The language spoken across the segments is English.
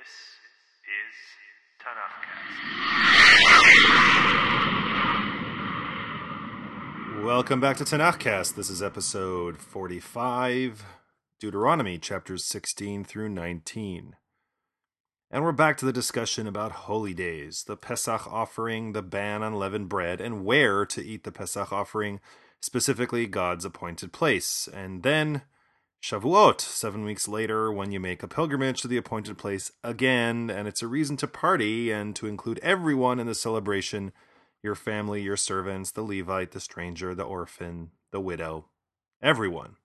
This is Tanakhcast. Welcome back to Tanakhcast. This is episode 45, Deuteronomy chapters 16 through 19. And we're back to the discussion about holy days, the Pesach offering, the ban on leavened bread, and where to eat the Pesach offering, specifically God's appointed place. And then Shavuot, seven weeks later, when you make a pilgrimage to the appointed place again, and it's a reason to party and to include everyone in the celebration your family, your servants, the Levite, the stranger, the orphan, the widow, everyone.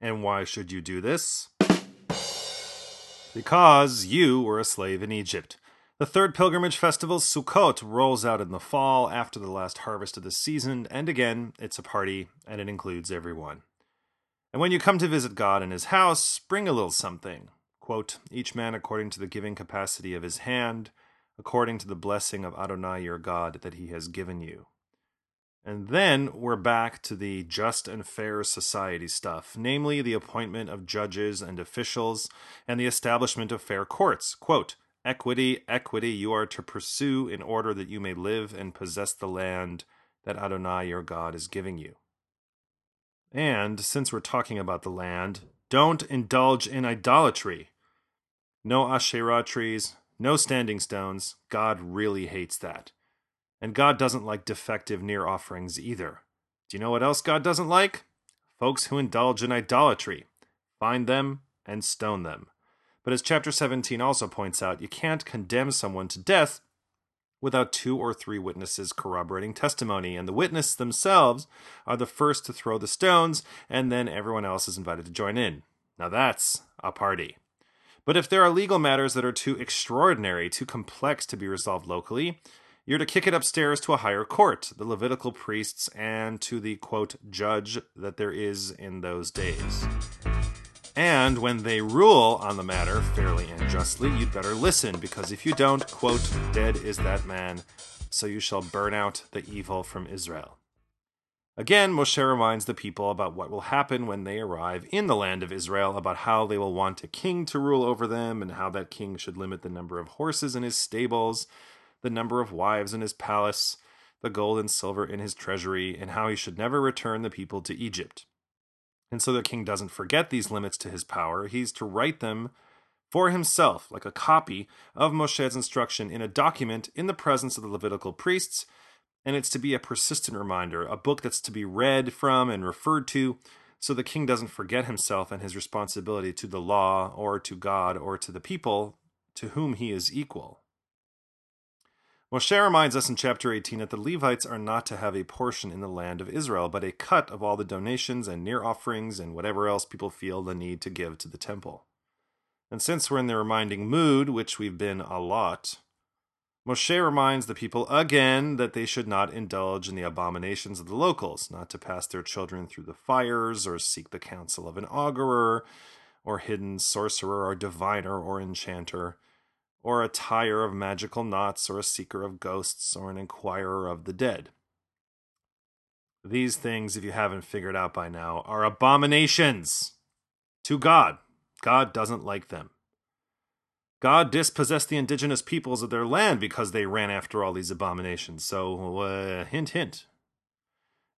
And why should you do this? Because you were a slave in Egypt. The third pilgrimage festival, Sukkot, rolls out in the fall after the last harvest of the season, and again, it's a party, and it includes everyone. And when you come to visit God in his house, bring a little something. Quote, each man according to the giving capacity of his hand, according to the blessing of Adonai your God that he has given you. And then we're back to the just and fair society stuff, namely the appointment of judges and officials and the establishment of fair courts. Quote, Equity, equity you are to pursue in order that you may live and possess the land that Adonai your God is giving you. And since we're talking about the land, don't indulge in idolatry. No Asherah trees, no standing stones. God really hates that. And God doesn't like defective near offerings either. Do you know what else God doesn't like? Folks who indulge in idolatry. Find them and stone them. But as chapter 17 also points out, you can't condemn someone to death without two or three witnesses corroborating testimony, and the witnesses themselves are the first to throw the stones, and then everyone else is invited to join in. Now that's a party. But if there are legal matters that are too extraordinary, too complex to be resolved locally, you're to kick it upstairs to a higher court, the Levitical priests, and to the quote judge that there is in those days. And when they rule on the matter fairly and justly, you'd better listen, because if you don't, quote, dead is that man, so you shall burn out the evil from Israel. Again, Moshe reminds the people about what will happen when they arrive in the land of Israel, about how they will want a king to rule over them, and how that king should limit the number of horses in his stables, the number of wives in his palace, the gold and silver in his treasury, and how he should never return the people to Egypt. And so the king doesn't forget these limits to his power. He's to write them for himself, like a copy of Moshe's instruction in a document in the presence of the Levitical priests. And it's to be a persistent reminder, a book that's to be read from and referred to, so the king doesn't forget himself and his responsibility to the law or to God or to the people to whom he is equal. Moshe reminds us in chapter 18 that the Levites are not to have a portion in the land of Israel, but a cut of all the donations and near offerings and whatever else people feel the need to give to the temple. And since we're in the reminding mood, which we've been a lot, Moshe reminds the people again that they should not indulge in the abominations of the locals, not to pass their children through the fires, or seek the counsel of an augurer, or hidden sorcerer, or diviner, or enchanter or a tire of magical knots, or a seeker of ghosts, or an inquirer of the dead. These things, if you haven't figured out by now, are abominations to God. God doesn't like them. God dispossessed the indigenous peoples of their land because they ran after all these abominations. So, uh, hint, hint.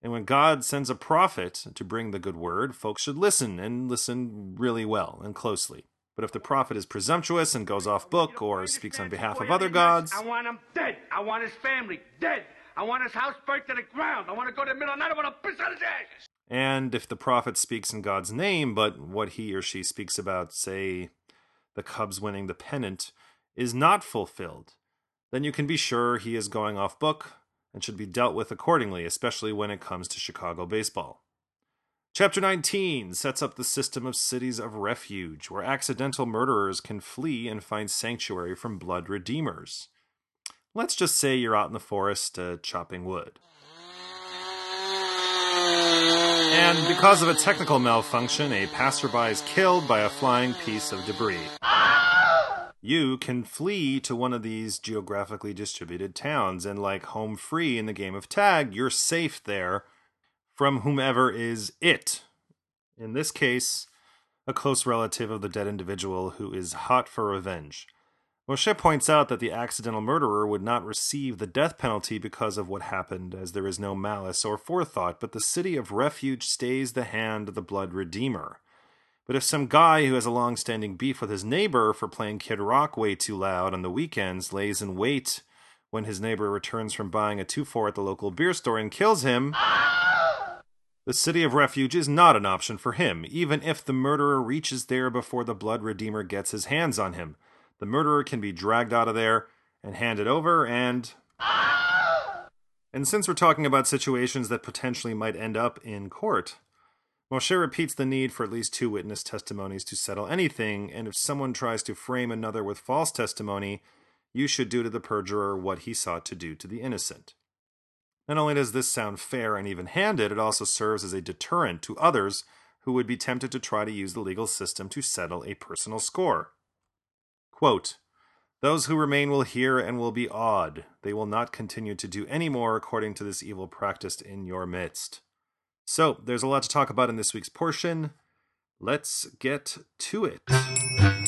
And when God sends a prophet to bring the good word, folks should listen and listen really well and closely. But if the prophet is presumptuous and goes off book or speaks on behalf of other gods, I want him dead. I want his family dead. I want his house burnt to the ground. I want to go to the middle of the night. I want to piss on his ashes. And if the prophet speaks in God's name, but what he or she speaks about, say, the Cubs winning the pennant, is not fulfilled, then you can be sure he is going off book and should be dealt with accordingly, especially when it comes to Chicago baseball. Chapter 19 sets up the system of cities of refuge, where accidental murderers can flee and find sanctuary from blood redeemers. Let's just say you're out in the forest uh, chopping wood. And because of a technical malfunction, a passerby is killed by a flying piece of debris. You can flee to one of these geographically distributed towns, and like home free in the game of tag, you're safe there from whomever is it. In this case, a close relative of the dead individual who is hot for revenge. Moshe points out that the accidental murderer would not receive the death penalty because of what happened, as there is no malice or forethought, but the city of refuge stays the hand of the blood redeemer. But if some guy who has a long standing beef with his neighbor for playing Kid Rock way too loud on the weekends lays in wait when his neighbor returns from buying a 2 4 at the local beer store and kills him, the city of refuge is not an option for him, even if the murderer reaches there before the blood redeemer gets his hands on him the murderer can be dragged out of there and handed over and and since we're talking about situations that potentially might end up in court Moshe repeats the need for at least two witness testimonies to settle anything, and if someone tries to frame another with false testimony, you should do to the perjurer what he sought to do to the innocent. Not only does this sound fair and even handed, it also serves as a deterrent to others who would be tempted to try to use the legal system to settle a personal score. Quote, Those who remain will hear and will be awed. They will not continue to do any more according to this evil practiced in your midst. So, there's a lot to talk about in this week's portion. Let's get to it.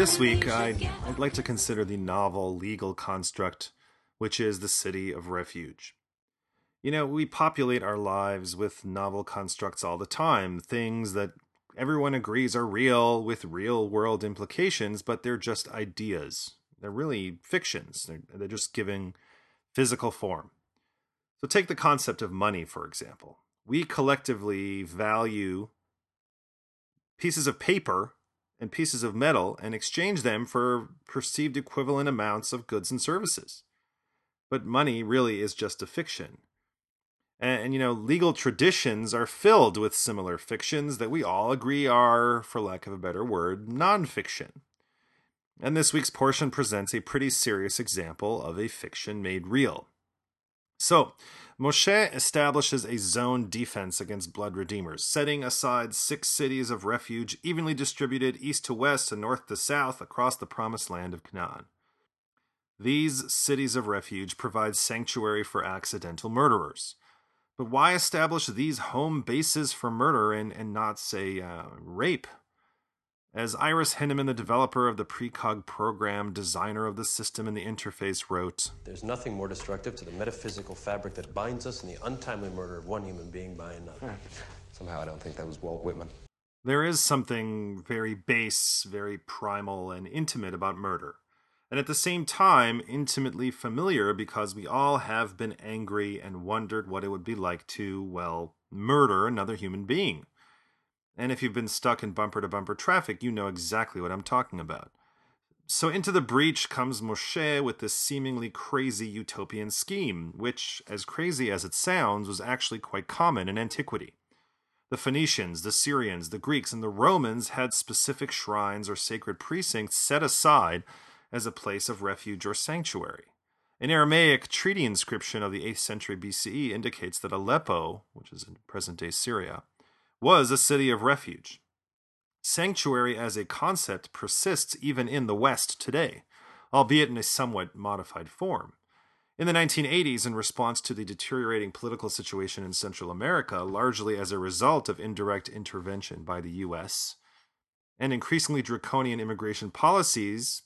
This week, I'd, I'd like to consider the novel legal construct, which is the city of refuge. You know, we populate our lives with novel constructs all the time, things that everyone agrees are real with real world implications, but they're just ideas. They're really fictions, they're, they're just giving physical form. So, take the concept of money, for example. We collectively value pieces of paper and pieces of metal and exchange them for perceived equivalent amounts of goods and services. But money really is just a fiction. And, and, you know, legal traditions are filled with similar fictions that we all agree are, for lack of a better word, nonfiction. And this week's portion presents a pretty serious example of a fiction made real. So, Moshe establishes a zone defense against blood redeemers, setting aside six cities of refuge evenly distributed east to west and north to south across the promised land of Canaan. These cities of refuge provide sanctuary for accidental murderers. But why establish these home bases for murder and, and not, say, uh, rape? As Iris Hineman, the developer of the Precog program, designer of the system and the interface, wrote There's nothing more destructive to the metaphysical fabric that binds us than the untimely murder of one human being by another. Hmm. Somehow I don't think that was Walt Whitman. There is something very base, very primal, and intimate about murder. And at the same time, intimately familiar because we all have been angry and wondered what it would be like to, well, murder another human being. And if you've been stuck in bumper to bumper traffic, you know exactly what I'm talking about. So into the breach comes Moshe with this seemingly crazy utopian scheme, which, as crazy as it sounds, was actually quite common in antiquity. The Phoenicians, the Syrians, the Greeks, and the Romans had specific shrines or sacred precincts set aside as a place of refuge or sanctuary. An Aramaic treaty inscription of the 8th century BCE indicates that Aleppo, which is in present day Syria, was a city of refuge. Sanctuary as a concept persists even in the West today, albeit in a somewhat modified form. In the 1980s, in response to the deteriorating political situation in Central America, largely as a result of indirect intervention by the U.S., and increasingly draconian immigration policies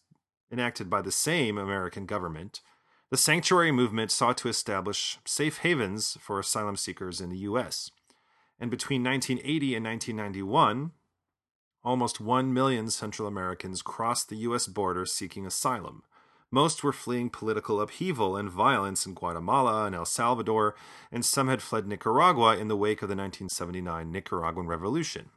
enacted by the same American government, the sanctuary movement sought to establish safe havens for asylum seekers in the U.S and between 1980 and 1991, almost 1 million Central Americans crossed the U.S. border seeking asylum. Most were fleeing political upheaval and violence in Guatemala and El Salvador, and some had fled Nicaragua in the wake of the 1979 Nicaraguan Revolution.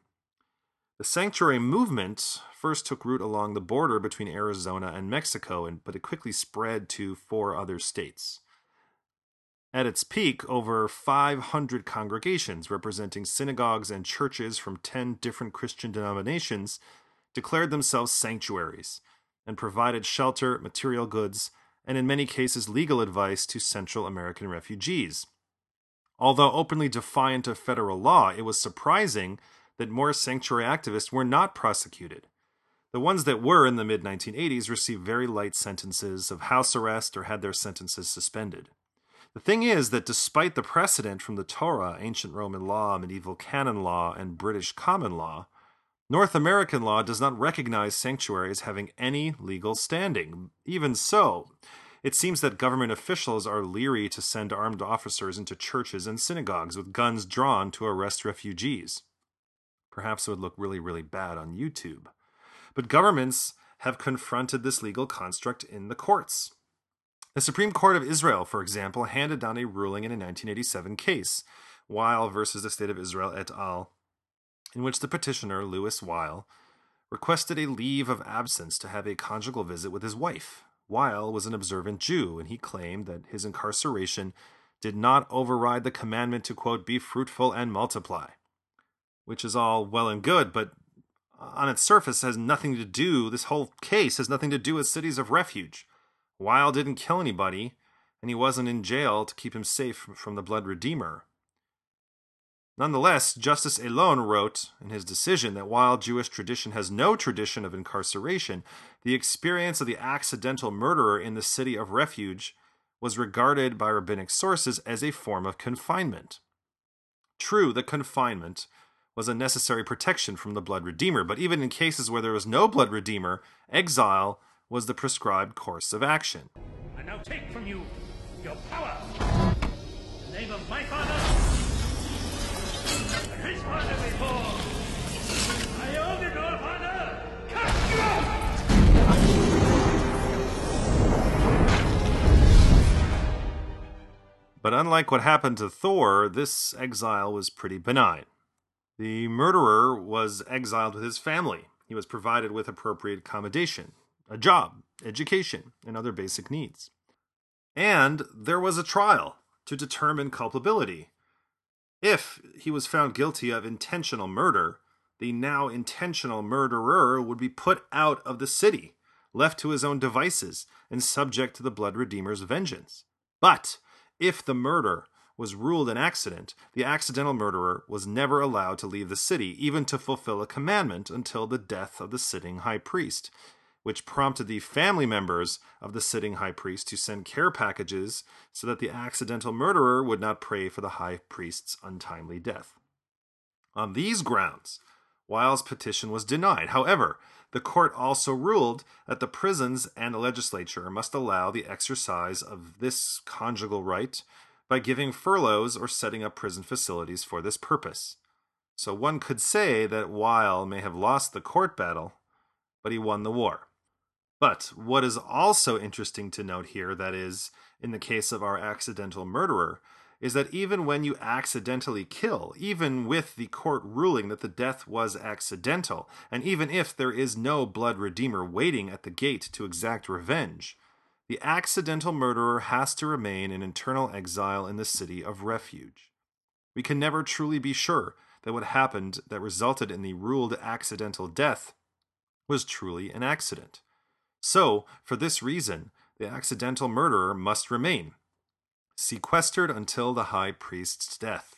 The sanctuary movement first took root along the border between Arizona and Mexico, but it quickly spread to four other states. At its peak, over 500 congregations representing synagogues and churches from 10 different Christian denominations declared themselves sanctuaries and provided shelter, material goods, and in many cases legal advice to Central American refugees. Although openly defiant of federal law, it was surprising that more sanctuary activists were not prosecuted. The ones that were in the mid 1980s received very light sentences of house arrest or had their sentences suspended. The thing is that despite the precedent from the Torah, ancient Roman law, medieval canon law, and British common law, North American law does not recognize sanctuaries having any legal standing. Even so, it seems that government officials are leery to send armed officers into churches and synagogues with guns drawn to arrest refugees. Perhaps it would look really, really bad on YouTube. But governments have confronted this legal construct in the courts. The Supreme Court of Israel, for example, handed down a ruling in a 1987 case, Weil versus the State of Israel et al., in which the petitioner, Louis Weil, requested a leave of absence to have a conjugal visit with his wife. Weil was an observant Jew, and he claimed that his incarceration did not override the commandment to, quote, be fruitful and multiply, which is all well and good, but on its surface has nothing to do, this whole case has nothing to do with cities of refuge. Weil didn't kill anybody, and he wasn't in jail to keep him safe from the blood redeemer. Nonetheless, Justice Elon wrote in his decision that while Jewish tradition has no tradition of incarceration, the experience of the accidental murderer in the city of refuge was regarded by rabbinic sources as a form of confinement. True, the confinement was a necessary protection from the blood redeemer, but even in cases where there was no blood redeemer, exile was the prescribed course of action. I now take from you your power. In the name of my father and his father before. I Odin, Allfather. Cut! But unlike what happened to Thor, this exile was pretty benign. The murderer was exiled with his family. He was provided with appropriate accommodation, a job, education, and other basic needs. And there was a trial to determine culpability. If he was found guilty of intentional murder, the now intentional murderer would be put out of the city, left to his own devices, and subject to the Blood Redeemer's vengeance. But if the murder was ruled an accident, the accidental murderer was never allowed to leave the city, even to fulfill a commandment, until the death of the sitting high priest, which prompted the family members of the sitting high priest to send care packages so that the accidental murderer would not pray for the high priest's untimely death. On these grounds, Weil's petition was denied. However, the court also ruled that the prisons and the legislature must allow the exercise of this conjugal right by giving furloughs or setting up prison facilities for this purpose. So one could say that Weil may have lost the court battle, but he won the war. But what is also interesting to note here, that is, in the case of our accidental murderer, is that even when you accidentally kill, even with the court ruling that the death was accidental, and even if there is no blood redeemer waiting at the gate to exact revenge, the accidental murderer has to remain in internal exile in the city of refuge. We can never truly be sure that what happened that resulted in the ruled accidental death was truly an accident. So, for this reason, the accidental murderer must remain sequestered until the high priest's death.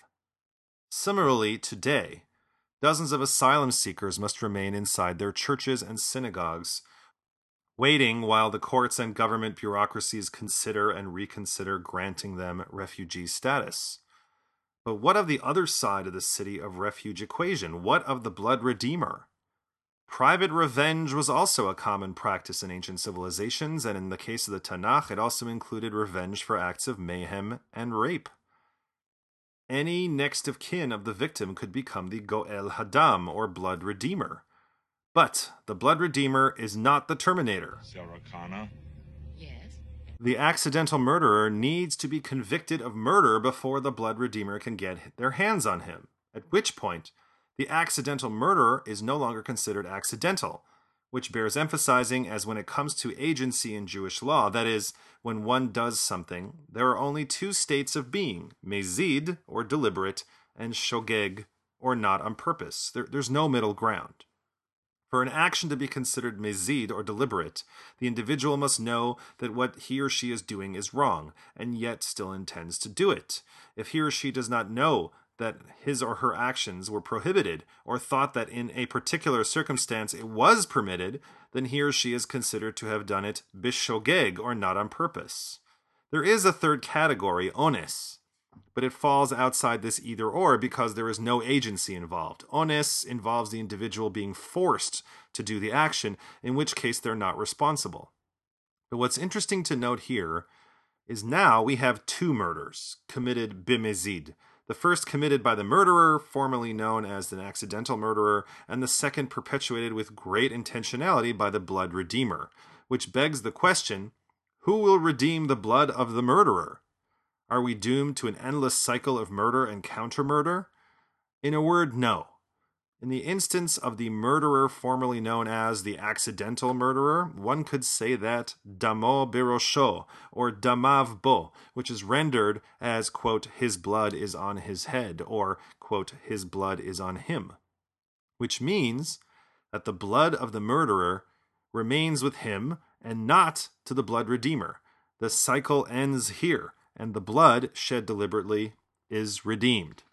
Similarly, today, dozens of asylum seekers must remain inside their churches and synagogues, waiting while the courts and government bureaucracies consider and reconsider granting them refugee status. But what of the other side of the city of refuge equation? What of the blood redeemer? Private revenge was also a common practice in ancient civilizations, and in the case of the Tanakh, it also included revenge for acts of mayhem and rape. Any next of kin of the victim could become the Goel Hadam, or blood redeemer. But the blood redeemer is not the terminator. Sarah Connor. Yes? The accidental murderer needs to be convicted of murder before the blood redeemer can get their hands on him, at which point the accidental murderer is no longer considered accidental, which bears emphasizing as when it comes to agency in Jewish law, that is, when one does something, there are only two states of being mezid, or deliberate, and shogeg, or not on purpose. There, there's no middle ground. For an action to be considered mezid or deliberate, the individual must know that what he or she is doing is wrong, and yet still intends to do it. If he or she does not know that his or her actions were prohibited, or thought that in a particular circumstance it was permitted, then he or she is considered to have done it bishogeg, or not on purpose. There is a third category, ones, but it falls outside this either or because there is no agency involved. Onus involves the individual being forced to do the action, in which case they're not responsible. But what's interesting to note here is now we have two murders committed bimezid. The first committed by the murderer, formerly known as an accidental murderer, and the second perpetuated with great intentionality by the blood redeemer, which begs the question who will redeem the blood of the murderer? Are we doomed to an endless cycle of murder and counter murder? In a word, no. In the instance of the murderer formerly known as the accidental murderer, one could say that damo birosho, or damav bo, which is rendered as, quote, his blood is on his head, or, quote, his blood is on him, which means that the blood of the murderer remains with him and not to the blood redeemer. The cycle ends here, and the blood shed deliberately is redeemed.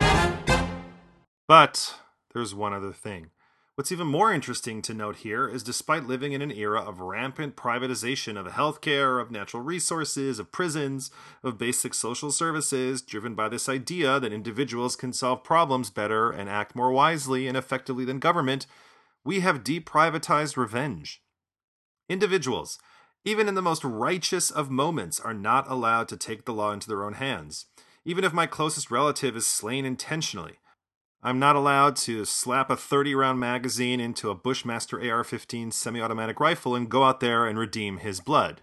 But there's one other thing. What's even more interesting to note here is despite living in an era of rampant privatization of healthcare, of natural resources, of prisons, of basic social services, driven by this idea that individuals can solve problems better and act more wisely and effectively than government, we have deprivatized revenge. Individuals, even in the most righteous of moments, are not allowed to take the law into their own hands. Even if my closest relative is slain intentionally, I'm not allowed to slap a 30 round magazine into a Bushmaster AR 15 semi automatic rifle and go out there and redeem his blood.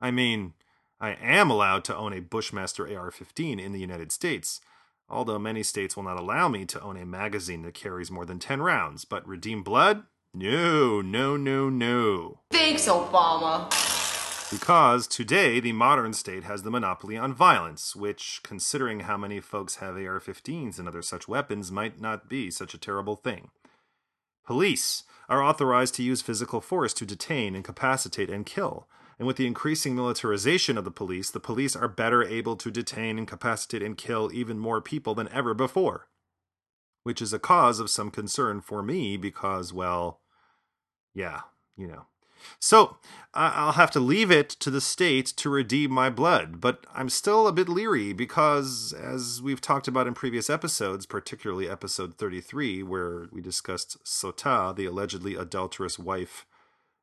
I mean, I am allowed to own a Bushmaster AR 15 in the United States, although many states will not allow me to own a magazine that carries more than 10 rounds. But redeem blood? No, no, no, no. Thanks, Obama. Because today the modern state has the monopoly on violence, which, considering how many folks have AR 15s and other such weapons, might not be such a terrible thing. Police are authorized to use physical force to detain, incapacitate, and kill. And with the increasing militarization of the police, the police are better able to detain, incapacitate, and kill even more people than ever before. Which is a cause of some concern for me because, well, yeah, you know. So I'll have to leave it to the state to redeem my blood, but I'm still a bit leery because, as we've talked about in previous episodes, particularly episode 33, where we discussed Sota, the allegedly adulterous wife,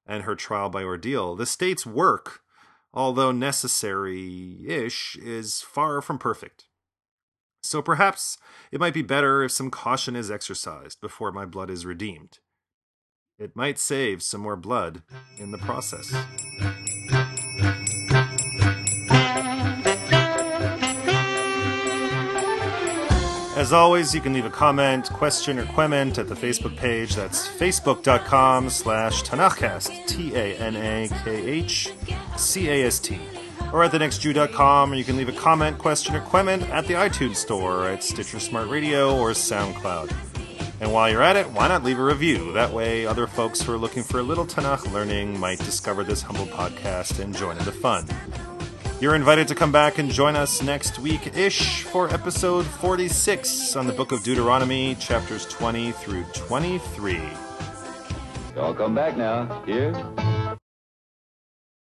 and her trial by ordeal, the state's work, although necessary ish, is far from perfect. So perhaps it might be better if some caution is exercised before my blood is redeemed. It might save some more blood in the process. As always, you can leave a comment, question, or quement at the Facebook page. That's facebook.com slash Tanakhcast, T-A-N-A-K-H-C-A-S-T. Or at thenextjew.com, or you can leave a comment, question, or quement at the iTunes Store, at Stitcher Smart Radio, or SoundCloud. And while you're at it, why not leave a review? That way, other folks who are looking for a little Tanakh learning might discover this humble podcast and join in the fun. You're invited to come back and join us next week ish for episode 46 on the book of Deuteronomy, chapters 20 through 23. Y'all come back now. Here.